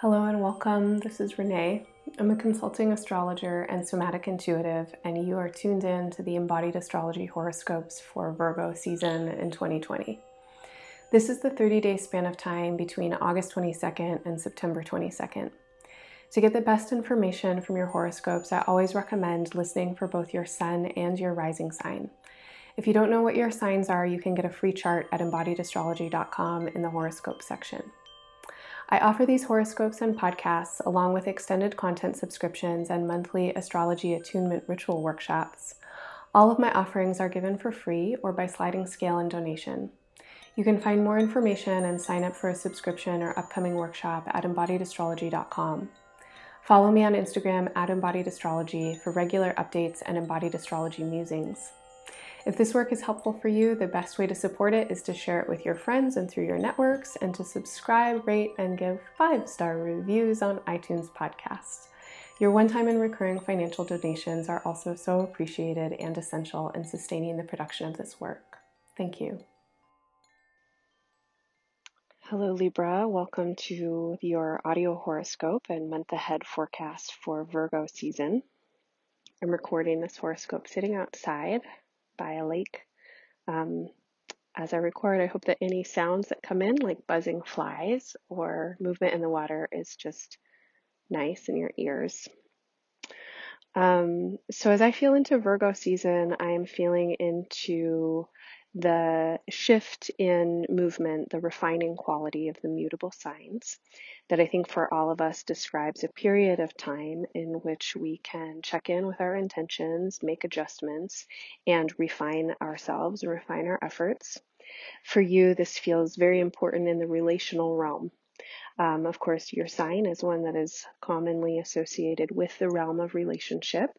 Hello and welcome. This is Renee. I'm a consulting astrologer and somatic intuitive, and you are tuned in to the embodied astrology horoscopes for Virgo season in 2020. This is the 30 day span of time between August 22nd and September 22nd. To get the best information from your horoscopes, I always recommend listening for both your sun and your rising sign. If you don't know what your signs are, you can get a free chart at embodiedastrology.com in the horoscope section. I offer these horoscopes and podcasts along with extended content subscriptions and monthly astrology attunement ritual workshops. All of my offerings are given for free or by sliding scale and donation. You can find more information and sign up for a subscription or upcoming workshop at embodiedastrology.com. Follow me on Instagram at embodiedastrology for regular updates and embodied astrology musings. If this work is helpful for you, the best way to support it is to share it with your friends and through your networks, and to subscribe, rate, and give five star reviews on iTunes podcasts. Your one time and recurring financial donations are also so appreciated and essential in sustaining the production of this work. Thank you. Hello, Libra. Welcome to your audio horoscope and month ahead forecast for Virgo season. I'm recording this horoscope sitting outside by a lake. Um, as I record, I hope that any sounds that come in, like buzzing flies or movement in the water, is just nice in your ears. Um, so, as I feel into Virgo season, I am feeling into the shift in movement, the refining quality of the mutable signs that I think for all of us describes a period of time in which we can check in with our intentions, make adjustments, and refine ourselves, refine our efforts. For you, this feels very important in the relational realm. Um, of course, your sign is one that is commonly associated with the realm of relationship.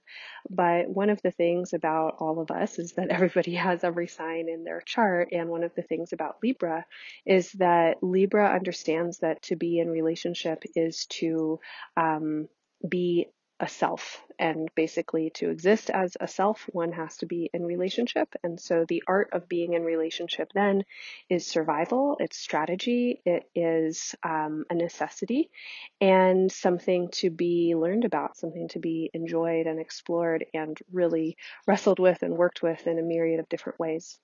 But one of the things about all of us is that everybody has every sign in their chart. And one of the things about Libra is that Libra understands that to be in relationship is to um, be a self. And basically, to exist as a self, one has to be in relationship. And so, the art of being in relationship then is survival, it's strategy, it is um, a necessity, and something to be learned about, something to be enjoyed and explored and really wrestled with and worked with in a myriad of different ways.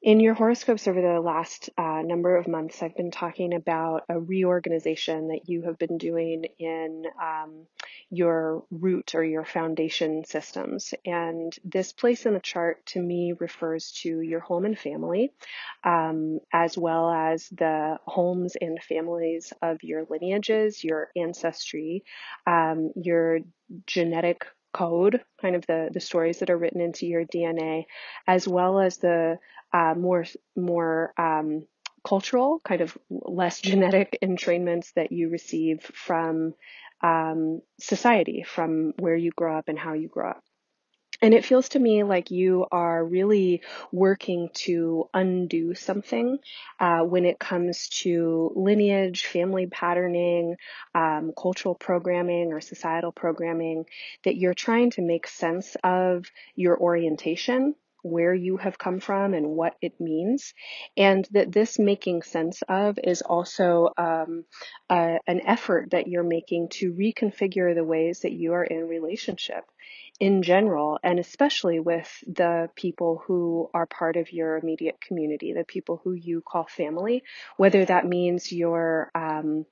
In your horoscopes over the last uh, number of months, I've been talking about a reorganization that you have been doing in um, your root or your foundation systems. And this place in the chart to me refers to your home and family, um, as well as the homes and families of your lineages, your ancestry, um, your genetic code, kind of the, the stories that are written into your DNA, as well as the uh, more more um, cultural, kind of less genetic entrainments that you receive from um, society, from where you grow up and how you grow up. And it feels to me like you are really working to undo something uh, when it comes to lineage, family patterning, um, cultural programming, or societal programming, that you're trying to make sense of your orientation where you have come from and what it means, and that this making sense of is also um, an effort that you're making to reconfigure the ways that you are in relationship in general, and especially with the people who are part of your immediate community, the people who you call family, whether that means your um,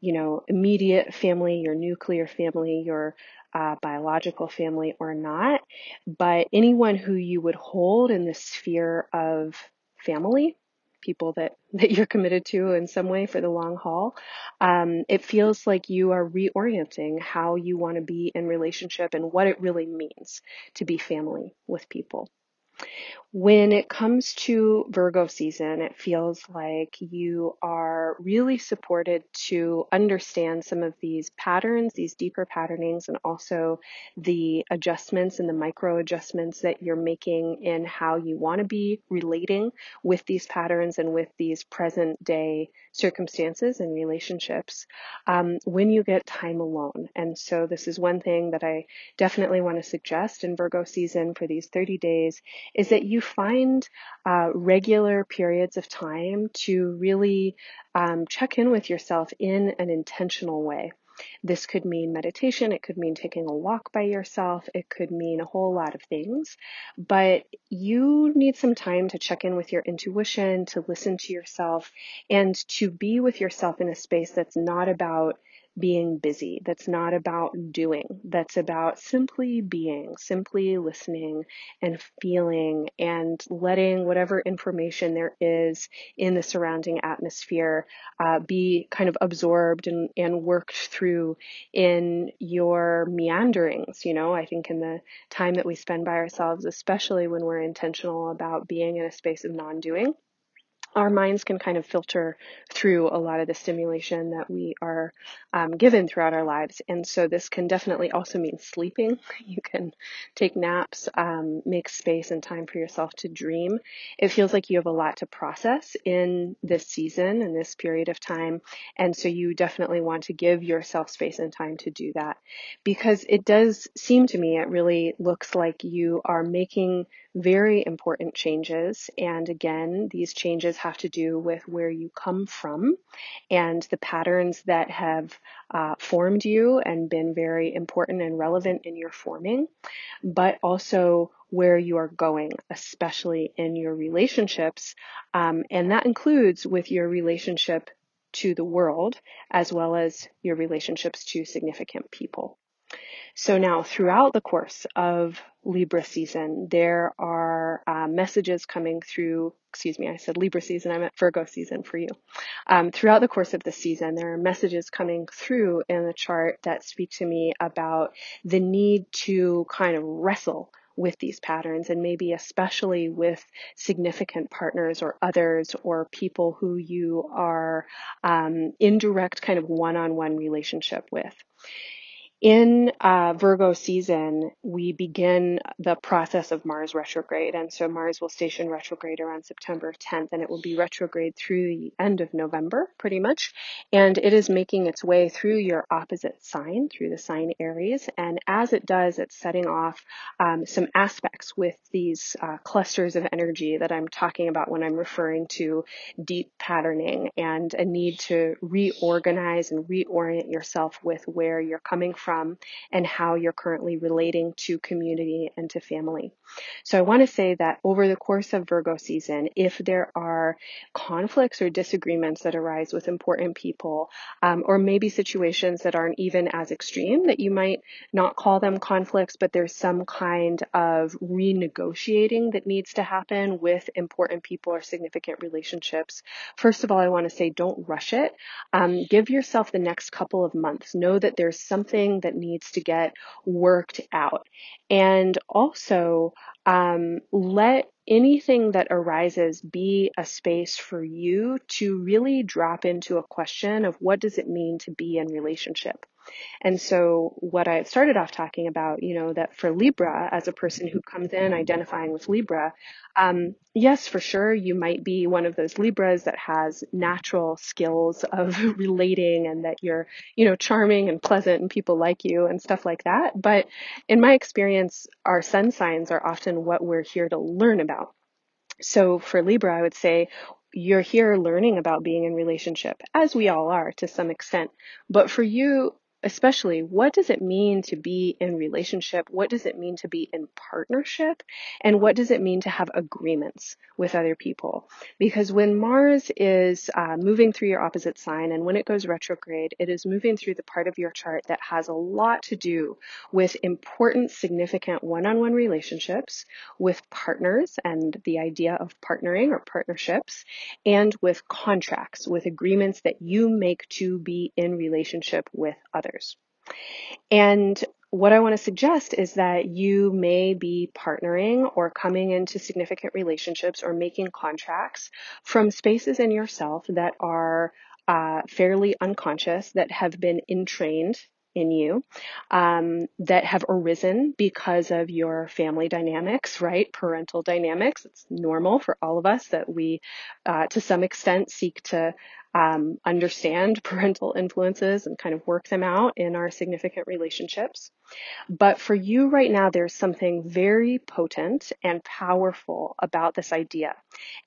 you know, immediate family, your nuclear family, your uh, biological family or not, but anyone who you would hold in the sphere of family, people that, that you're committed to in some way for the long haul, um, it feels like you are reorienting how you want to be in relationship and what it really means to be family with people. When it comes to Virgo season, it feels like you are really supported to understand some of these patterns, these deeper patternings, and also the adjustments and the micro adjustments that you're making in how you want to be relating with these patterns and with these present day circumstances and relationships um, when you get time alone. And so, this is one thing that I definitely want to suggest in Virgo season for these 30 days is that you find uh, regular periods of time to really um, check in with yourself in an intentional way. This could mean meditation, it could mean taking a walk by yourself, it could mean a whole lot of things. But you need some time to check in with your intuition, to listen to yourself, and to be with yourself in a space that's not about being busy, that's not about doing, that's about simply being, simply listening and feeling and letting whatever information there is in the surrounding atmosphere uh, be kind of absorbed and, and worked through in your meanderings. You know, I think in the time that we spend by ourselves, especially when we're intentional about being in a space of non doing our minds can kind of filter through a lot of the stimulation that we are um, given throughout our lives. And so this can definitely also mean sleeping. You can take naps, um, make space and time for yourself to dream. It feels like you have a lot to process in this season and this period of time. And so you definitely want to give yourself space and time to do that because it does seem to me it really looks like you are making very important changes. And again, these changes have to do with where you come from and the patterns that have uh, formed you and been very important and relevant in your forming, but also where you are going, especially in your relationships. Um, and that includes with your relationship to the world as well as your relationships to significant people. So now throughout the course of Libra season, there are uh, messages coming through. Excuse me, I said Libra season, I meant Virgo season for you. Um, throughout the course of the season, there are messages coming through in the chart that speak to me about the need to kind of wrestle with these patterns and maybe especially with significant partners or others or people who you are um, in direct kind of one-on-one relationship with. In uh, Virgo season, we begin the process of Mars retrograde. And so Mars will station retrograde around September 10th, and it will be retrograde through the end of November, pretty much. And it is making its way through your opposite sign, through the sign Aries. And as it does, it's setting off um, some aspects with these uh, clusters of energy that I'm talking about when I'm referring to deep patterning and a need to reorganize and reorient yourself with where you're coming from from and how you're currently relating to community and to family. So I want to say that over the course of Virgo season, if there are conflicts or disagreements that arise with important people, um, or maybe situations that aren't even as extreme that you might not call them conflicts, but there's some kind of renegotiating that needs to happen with important people or significant relationships. First of all, I want to say don't rush it. Um, give yourself the next couple of months. Know that there's something that needs to get worked out. And also, um, let anything that arises be a space for you to really drop into a question of what does it mean to be in relationship. And so what I started off talking about, you know, that for Libra, as a person who comes in identifying with Libra, um, yes, for sure, you might be one of those Libras that has natural skills of relating and that you're, you know, charming and pleasant and people like you and stuff like that. But in my experience, our sun signs are often what we're here to learn about. So for Libra, I would say you're here learning about being in relationship, as we all are to some extent. But for you, especially what does it mean to be in relationship? What does it mean to be in partnership? And what does it mean to have agreements with other people? Because when Mars is uh, moving through your opposite sign and when it goes retrograde, it is moving through the part of your chart that has a lot to do with important, significant one-on-one relationships with partners and the idea of partnering or partnerships and with contracts, with agreements that you make to be in relationship with others others. And what I want to suggest is that you may be partnering or coming into significant relationships or making contracts from spaces in yourself that are uh, fairly unconscious, that have been entrained in you um, that have arisen because of your family dynamics, right? Parental dynamics. It's normal for all of us that we, uh, to some extent, seek to um, understand parental influences and kind of work them out in our significant relationships. But for you right now, there's something very potent and powerful about this idea.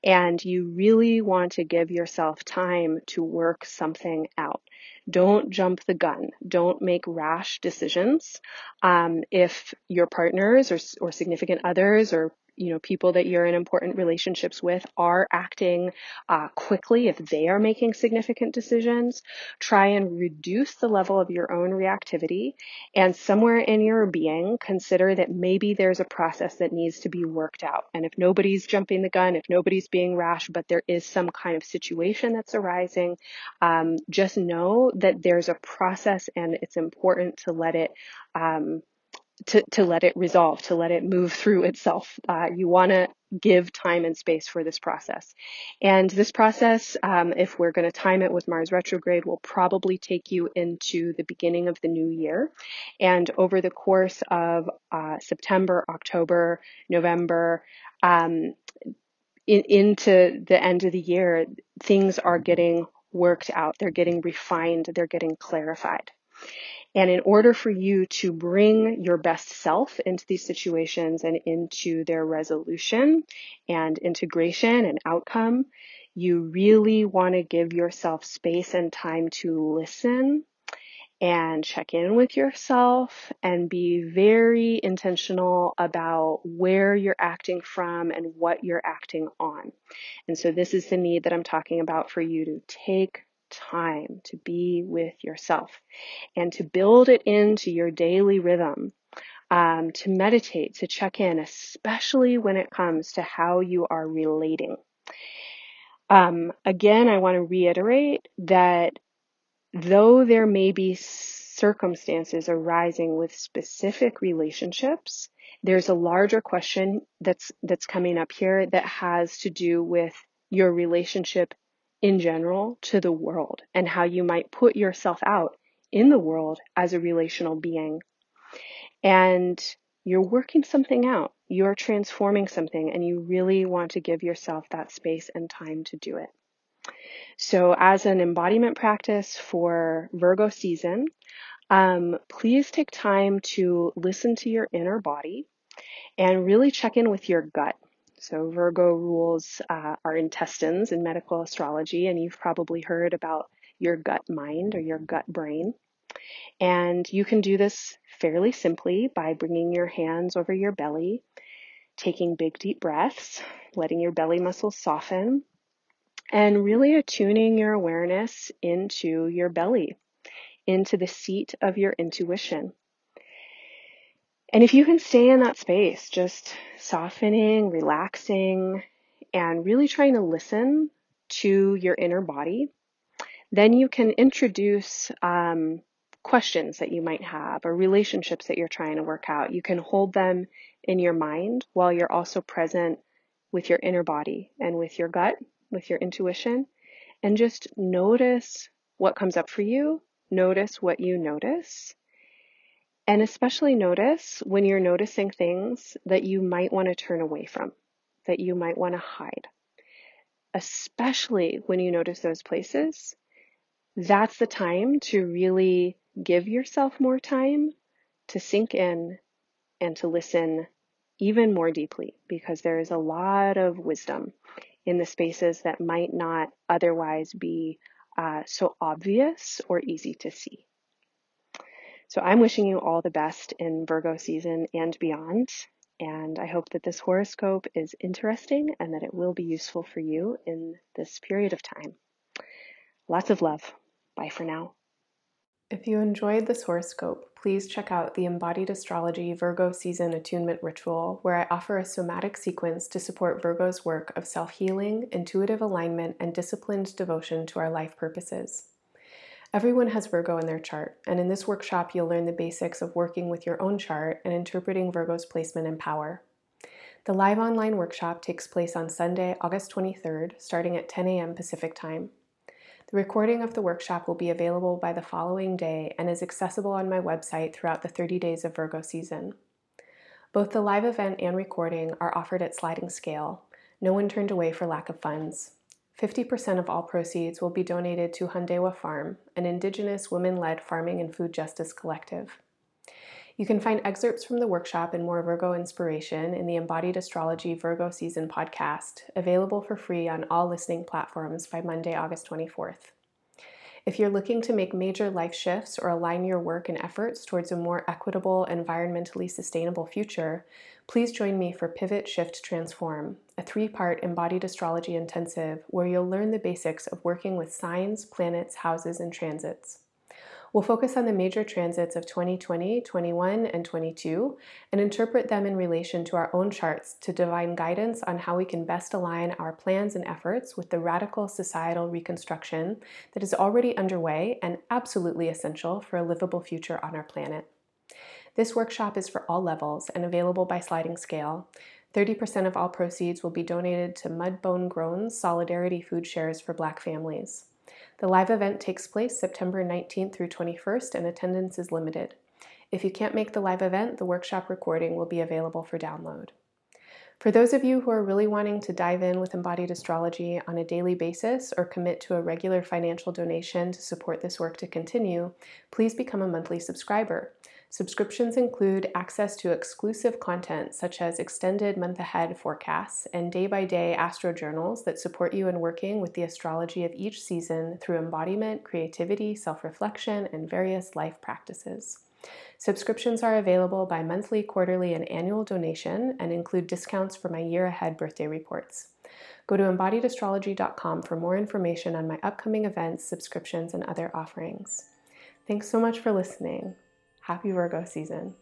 And you really want to give yourself time to work something out. Don't jump the gun. Don't make rash decisions. Um, if your partners or, or significant others or you know people that you're in important relationships with are acting uh, quickly if they are making significant decisions. Try and reduce the level of your own reactivity. And somewhere in your being consider that maybe there's a process that needs to be worked out. And if nobody's jumping the gun if nobody's being rash but there is some kind of situation that's arising um, just know that there's a process and it's important to let it um, to, to let it resolve, to let it move through itself. Uh, you want to give time and space for this process. And this process, um, if we're going to time it with Mars retrograde, will probably take you into the beginning of the new year. And over the course of uh, September, October, November, um, in, into the end of the year, things are getting worked out. They're getting refined. They're getting clarified. And in order for you to bring your best self into these situations and into their resolution and integration and outcome, you really want to give yourself space and time to listen and check in with yourself and be very intentional about where you're acting from and what you're acting on. And so this is the need that I'm talking about for you to take time to be with yourself and to build it into your daily rhythm. Um, to meditate, to check in, especially when it comes to how you are relating. Um, again, I want to reiterate that though there may be circumstances arising with specific relationships, there's a larger question that's that's coming up here that has to do with your relationship in general to the world and how you might put yourself out in the world as a relational being. And you're working something out, you're transforming something, and you really want to give yourself that space and time to do it. So, as an embodiment practice for Virgo season, um, please take time to listen to your inner body and really check in with your gut. So, Virgo rules uh, our intestines in medical astrology, and you've probably heard about your gut mind or your gut brain. And you can do this fairly simply by bringing your hands over your belly, taking big deep breaths, letting your belly muscles soften, and really attuning your awareness into your belly, into the seat of your intuition. And if you can stay in that space, just softening, relaxing, and really trying to listen to your inner body, then you can introduce um, questions that you might have or relationships that you're trying to work out. You can hold them in your mind while you're also present with your inner body and with your gut, with your intuition, and just notice what comes up for you. Notice what you notice and especially notice when you're noticing things that you might want to turn away from, that you might want to hide. Especially when you notice those places, that's the time to really give yourself more time to sink in and to listen even more deeply because there is a lot of wisdom in the spaces that might not otherwise be uh, so obvious or easy to see. So I'm wishing you all the best in Virgo season and beyond. And I hope that this horoscope is interesting and that it will be useful for you in this period of time. Lots of love. Bye for now. If you enjoyed this horoscope, please check out the Embodied Astrology Virgo Season Attunement Ritual, where I offer a somatic sequence to support Virgo's work of self healing, intuitive alignment, and disciplined devotion to our life purposes. Everyone has Virgo in their chart, and in this workshop, you'll learn the basics of working with your own chart and interpreting Virgo's placement and power. The live online workshop takes place on Sunday, August 23rd, starting at 10 a.m. Pacific Time. The recording of the workshop will be available by the following day and is accessible on my website throughout the 30 days of Virgo season. Both the live event and recording are offered at sliding scale. No one turned away for lack of funds. 50% of all proceeds will be donated to Handewa Farm, an indigenous women led farming and food justice collective. You can find excerpts from the workshop and more Virgo inspiration in the Embodied Astrology Virgo Season podcast, available for free on all listening platforms by Monday, August 24th. If you're looking to make major life shifts or align your work and efforts towards a more equitable, environmentally sustainable future, please join me for Pivot Shift Transform, a three part embodied astrology intensive where you'll learn the basics of working with signs, planets, houses, and transits. We'll focus on the major transits of 2020, 21, and 22 and interpret them in relation to our own charts to divine guidance on how we can best align our plans and efforts with the radical societal reconstruction that is already underway and absolutely essential for a livable future on our planet. This workshop is for all levels and available by sliding scale. 30% of all proceeds will be donated to Mudbone Grown's Solidarity Food Shares for Black families. The live event takes place September 19th through 21st, and attendance is limited. If you can't make the live event, the workshop recording will be available for download. For those of you who are really wanting to dive in with embodied astrology on a daily basis or commit to a regular financial donation to support this work to continue, please become a monthly subscriber. Subscriptions include access to exclusive content such as extended month ahead forecasts and day by day astro journals that support you in working with the astrology of each season through embodiment, creativity, self reflection, and various life practices. Subscriptions are available by monthly, quarterly, and annual donation and include discounts for my year ahead birthday reports. Go to embodiedastrology.com for more information on my upcoming events, subscriptions, and other offerings. Thanks so much for listening. Happy Virgo season.